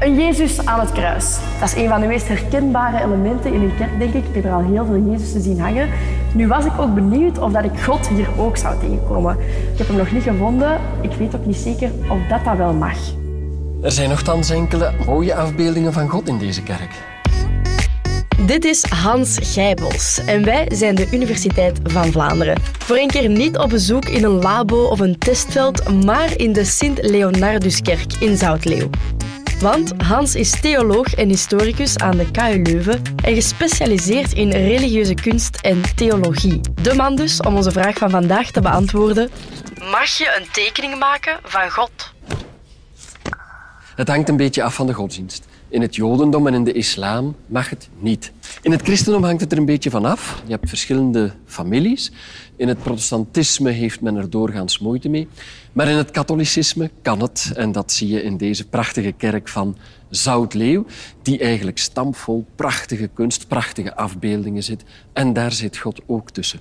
Een Jezus aan het kruis. Dat is een van de meest herkenbare elementen in een kerk, denk ik. Ik heb er al heel veel Jezus te zien hangen. Nu was ik ook benieuwd of dat ik God hier ook zou tegenkomen. Ik heb hem nog niet gevonden. Ik weet ook niet zeker of dat dat wel mag. Er zijn nogthans enkele mooie afbeeldingen van God in deze kerk. Dit is Hans Gijbels en wij zijn de Universiteit van Vlaanderen. Voor een keer niet op bezoek in een labo of een testveld, maar in de Sint-Leonarduskerk in Zoutleeuw. Want Hans is theoloog en historicus aan de KU Leuven en gespecialiseerd in religieuze kunst en theologie. De man dus om onze vraag van vandaag te beantwoorden. Mag je een tekening maken van God? Het hangt een beetje af van de godsdienst. In het Jodendom en in de islam mag het niet. In het christendom hangt het er een beetje van af. Je hebt verschillende families. In het protestantisme heeft men er doorgaans moeite mee. Maar in het katholicisme kan het. En dat zie je in deze prachtige kerk van Zoutleeuw, die eigenlijk stampvol prachtige kunst, prachtige afbeeldingen zit. En daar zit God ook tussen.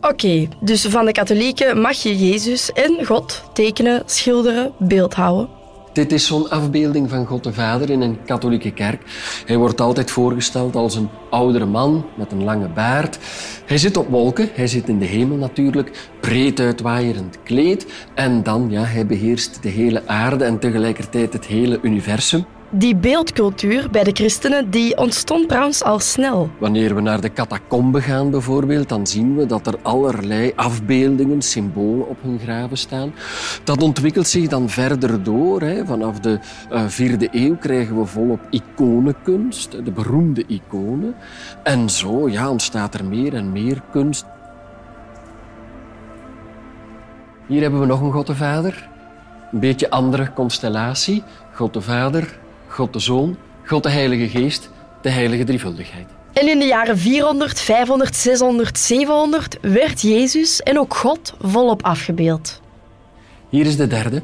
Oké, dus van de katholieken mag je Jezus en God tekenen, schilderen, beeldhouden. Dit is zo'n afbeelding van God de Vader in een katholieke kerk. Hij wordt altijd voorgesteld als een oudere man met een lange baard. Hij zit op wolken, hij zit in de hemel natuurlijk, breed uitwaaierend kleed. En dan, ja, hij beheerst de hele aarde en tegelijkertijd het hele universum. Die beeldcultuur bij de christenen die ontstond trouwens al snel. Wanneer we naar de catacomben gaan bijvoorbeeld, dan zien we dat er allerlei afbeeldingen, symbolen op hun graven staan. Dat ontwikkelt zich dan verder door. Hè. Vanaf de uh, vierde eeuw krijgen we volop iconenkunst, de beroemde iconen. En zo ja, ontstaat er meer en meer kunst. Hier hebben we nog een God de Vader. Een beetje andere constellatie. God de Vader, God de Zoon, God de Heilige Geest, de Heilige Drievuldigheid. En in de jaren 400, 500, 600, 700 werd Jezus en ook God volop afgebeeld. Hier is de derde.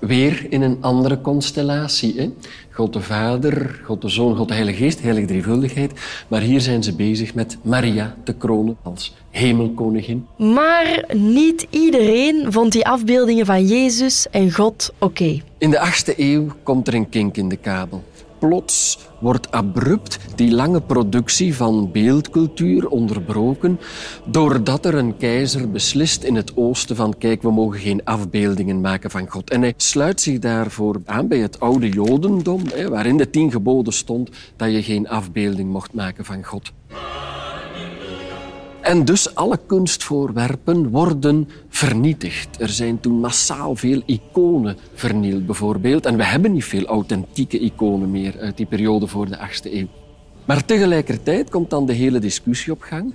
Weer in een andere constellatie. Hè? God de Vader, God de Zoon, God de Heilige Geest, Heilige Drievuldigheid. Maar hier zijn ze bezig met Maria te kronen als hemelkoningin. Maar niet iedereen vond die afbeeldingen van Jezus en God oké. In de 8e eeuw komt er een kink in de kabel. Plots wordt abrupt die lange productie van beeldcultuur onderbroken doordat er een keizer beslist in het oosten van kijk, we mogen geen afbeeldingen maken van God. En hij sluit zich daarvoor aan bij het oude Jodendom, waarin de tien geboden stond dat je geen afbeelding mocht maken van God. En dus alle kunstvoorwerpen worden vernietigd. Er zijn toen massaal veel iconen vernield, bijvoorbeeld. En we hebben niet veel authentieke iconen meer uit die periode voor de 8e eeuw. Maar tegelijkertijd komt dan de hele discussie op gang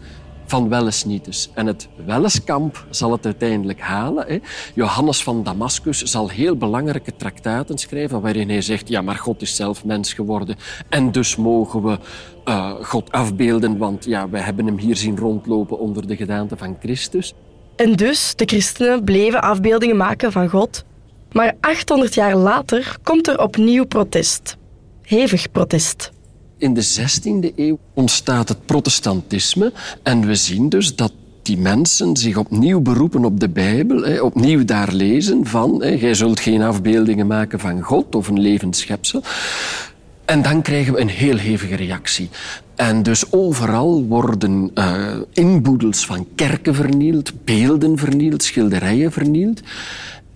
van Wellesnietes. En het Welleskamp zal het uiteindelijk halen. Hè. Johannes van Damascus zal heel belangrijke traktaten schrijven waarin hij zegt, ja, maar God is zelf mens geworden en dus mogen we uh, God afbeelden, want ja, we hebben hem hier zien rondlopen onder de gedaante van Christus. En dus, de christenen bleven afbeeldingen maken van God. Maar 800 jaar later komt er opnieuw protest. Hevig protest in de 16e eeuw ontstaat het protestantisme en we zien dus dat die mensen zich opnieuw beroepen op de Bijbel, opnieuw daar lezen van, jij zult geen afbeeldingen maken van God of een levend schepsel. En dan krijgen we een heel hevige reactie. En dus overal worden uh, inboedels van kerken vernield, beelden vernield, schilderijen vernield.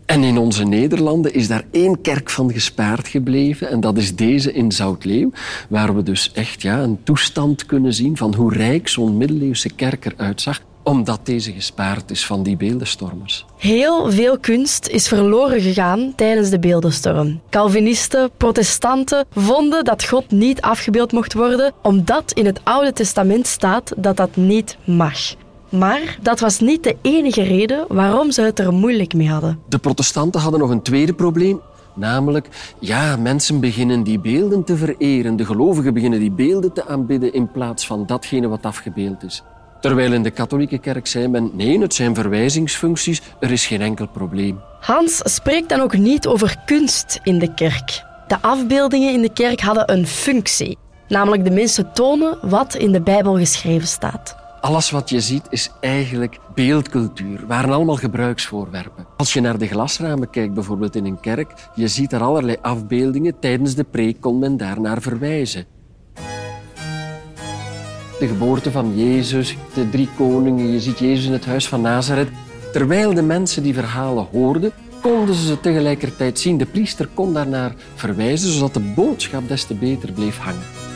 En in onze Nederlanden is daar één kerk van gespaard gebleven. En dat is deze in Zoutleeuw. Waar we dus echt ja, een toestand kunnen zien van hoe rijk zo'n middeleeuwse kerk eruit zag omdat deze gespaard is van die beeldenstormers. Heel veel kunst is verloren gegaan tijdens de beeldenstorm. Calvinisten, protestanten vonden dat God niet afgebeeld mocht worden, omdat in het Oude Testament staat dat dat niet mag. Maar dat was niet de enige reden waarom ze het er moeilijk mee hadden. De protestanten hadden nog een tweede probleem. Namelijk, ja, mensen beginnen die beelden te vereren. De gelovigen beginnen die beelden te aanbidden in plaats van datgene wat afgebeeld is. Terwijl in de katholieke kerk zei men, nee, het zijn verwijzingsfuncties, er is geen enkel probleem. Hans spreekt dan ook niet over kunst in de kerk. De afbeeldingen in de kerk hadden een functie, namelijk de mensen tonen wat in de Bijbel geschreven staat. Alles wat je ziet is eigenlijk beeldcultuur, waren allemaal gebruiksvoorwerpen. Als je naar de glasramen kijkt, bijvoorbeeld in een kerk, je ziet er allerlei afbeeldingen. Tijdens de preek kon men daarnaar verwijzen. De geboorte van Jezus, de drie koningen, je ziet Jezus in het huis van Nazareth. Terwijl de mensen die verhalen hoorden, konden ze ze tegelijkertijd zien. De priester kon daarnaar verwijzen, zodat de boodschap des te beter bleef hangen.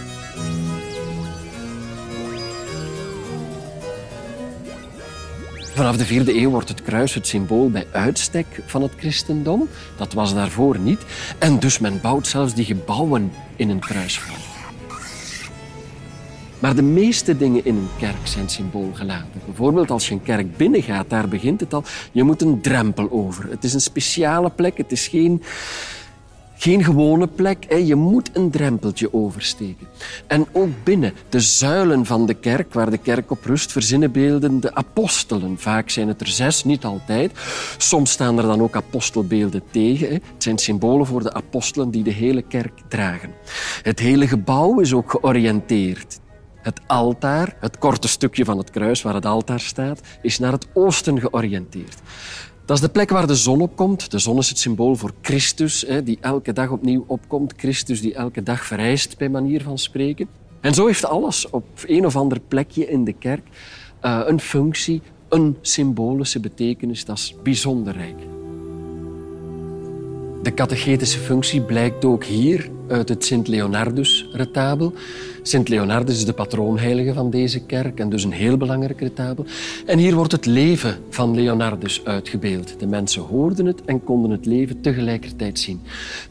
Vanaf de vierde eeuw wordt het kruis het symbool bij uitstek van het christendom. Dat was daarvoor niet. En dus men bouwt zelfs die gebouwen in een kruisvorm. Maar de meeste dingen in een kerk zijn symboolgeladen. Bijvoorbeeld als je een kerk binnengaat, daar begint het al. Je moet een drempel over. Het is een speciale plek. Het is geen geen gewone plek. Hè. Je moet een drempeltje oversteken. En ook binnen de zuilen van de kerk, waar de kerk op rust, verzinnen beelden de apostelen. Vaak zijn het er zes, niet altijd. Soms staan er dan ook apostelbeelden tegen. Hè. Het zijn symbolen voor de apostelen die de hele kerk dragen. Het hele gebouw is ook georiënteerd. Het altaar, het korte stukje van het kruis waar het altaar staat, is naar het oosten georiënteerd. Dat is de plek waar de zon opkomt. De zon is het symbool voor Christus, die elke dag opnieuw opkomt. Christus die elke dag verrijst, bij manier van spreken. En zo heeft alles op een of ander plekje in de kerk eh, een functie, een symbolische betekenis. Dat is bijzonder rijk. De catechetische functie blijkt ook hier uit het Sint-Leonardus-retabel. Sint-Leonardus is de patroonheilige van deze kerk en dus een heel belangrijk retabel. En hier wordt het leven van Leonardus uitgebeeld. De mensen hoorden het en konden het leven tegelijkertijd zien.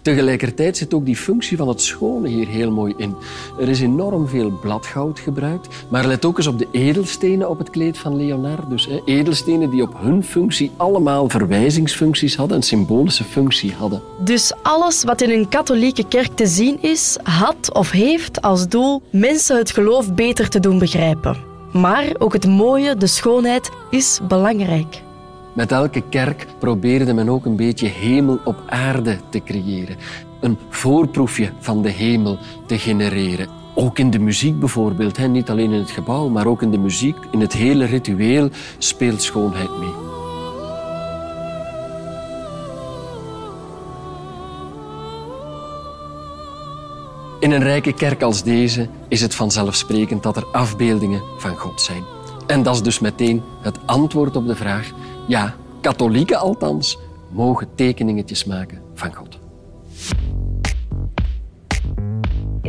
Tegelijkertijd zit ook die functie van het schone hier heel mooi in. Er is enorm veel bladgoud gebruikt, maar let ook eens op de edelstenen op het kleed van Leonardus. Edelstenen die op hun functie allemaal verwijzingsfuncties hadden, een symbolische functie hadden. Dus alles wat in een katholieke kerk te zien is, had of heeft als doel mensen het geloof beter te doen begrijpen. Maar ook het mooie, de schoonheid, is belangrijk. Met elke kerk probeerde men ook een beetje hemel op aarde te creëren. Een voorproefje van de hemel te genereren. Ook in de muziek bijvoorbeeld, niet alleen in het gebouw, maar ook in de muziek, in het hele ritueel speelt schoonheid mee. In een rijke kerk als deze is het vanzelfsprekend dat er afbeeldingen van God zijn. En dat is dus meteen het antwoord op de vraag: ja, katholieken althans mogen tekeningetjes maken van God.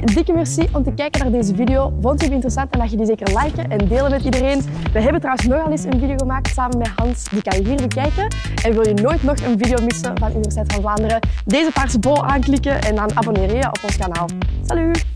Dikke merci om te kijken naar deze video. Vond je het interessant en laat je die zeker liken en delen met iedereen. We hebben trouwens nogal eens een video gemaakt samen met Hans. Die kan je hier bekijken. En wil je nooit nog een video missen van Universiteit van Vlaanderen? Deze paarse bol aanklikken en dan abonneer je op ons kanaal. Salut!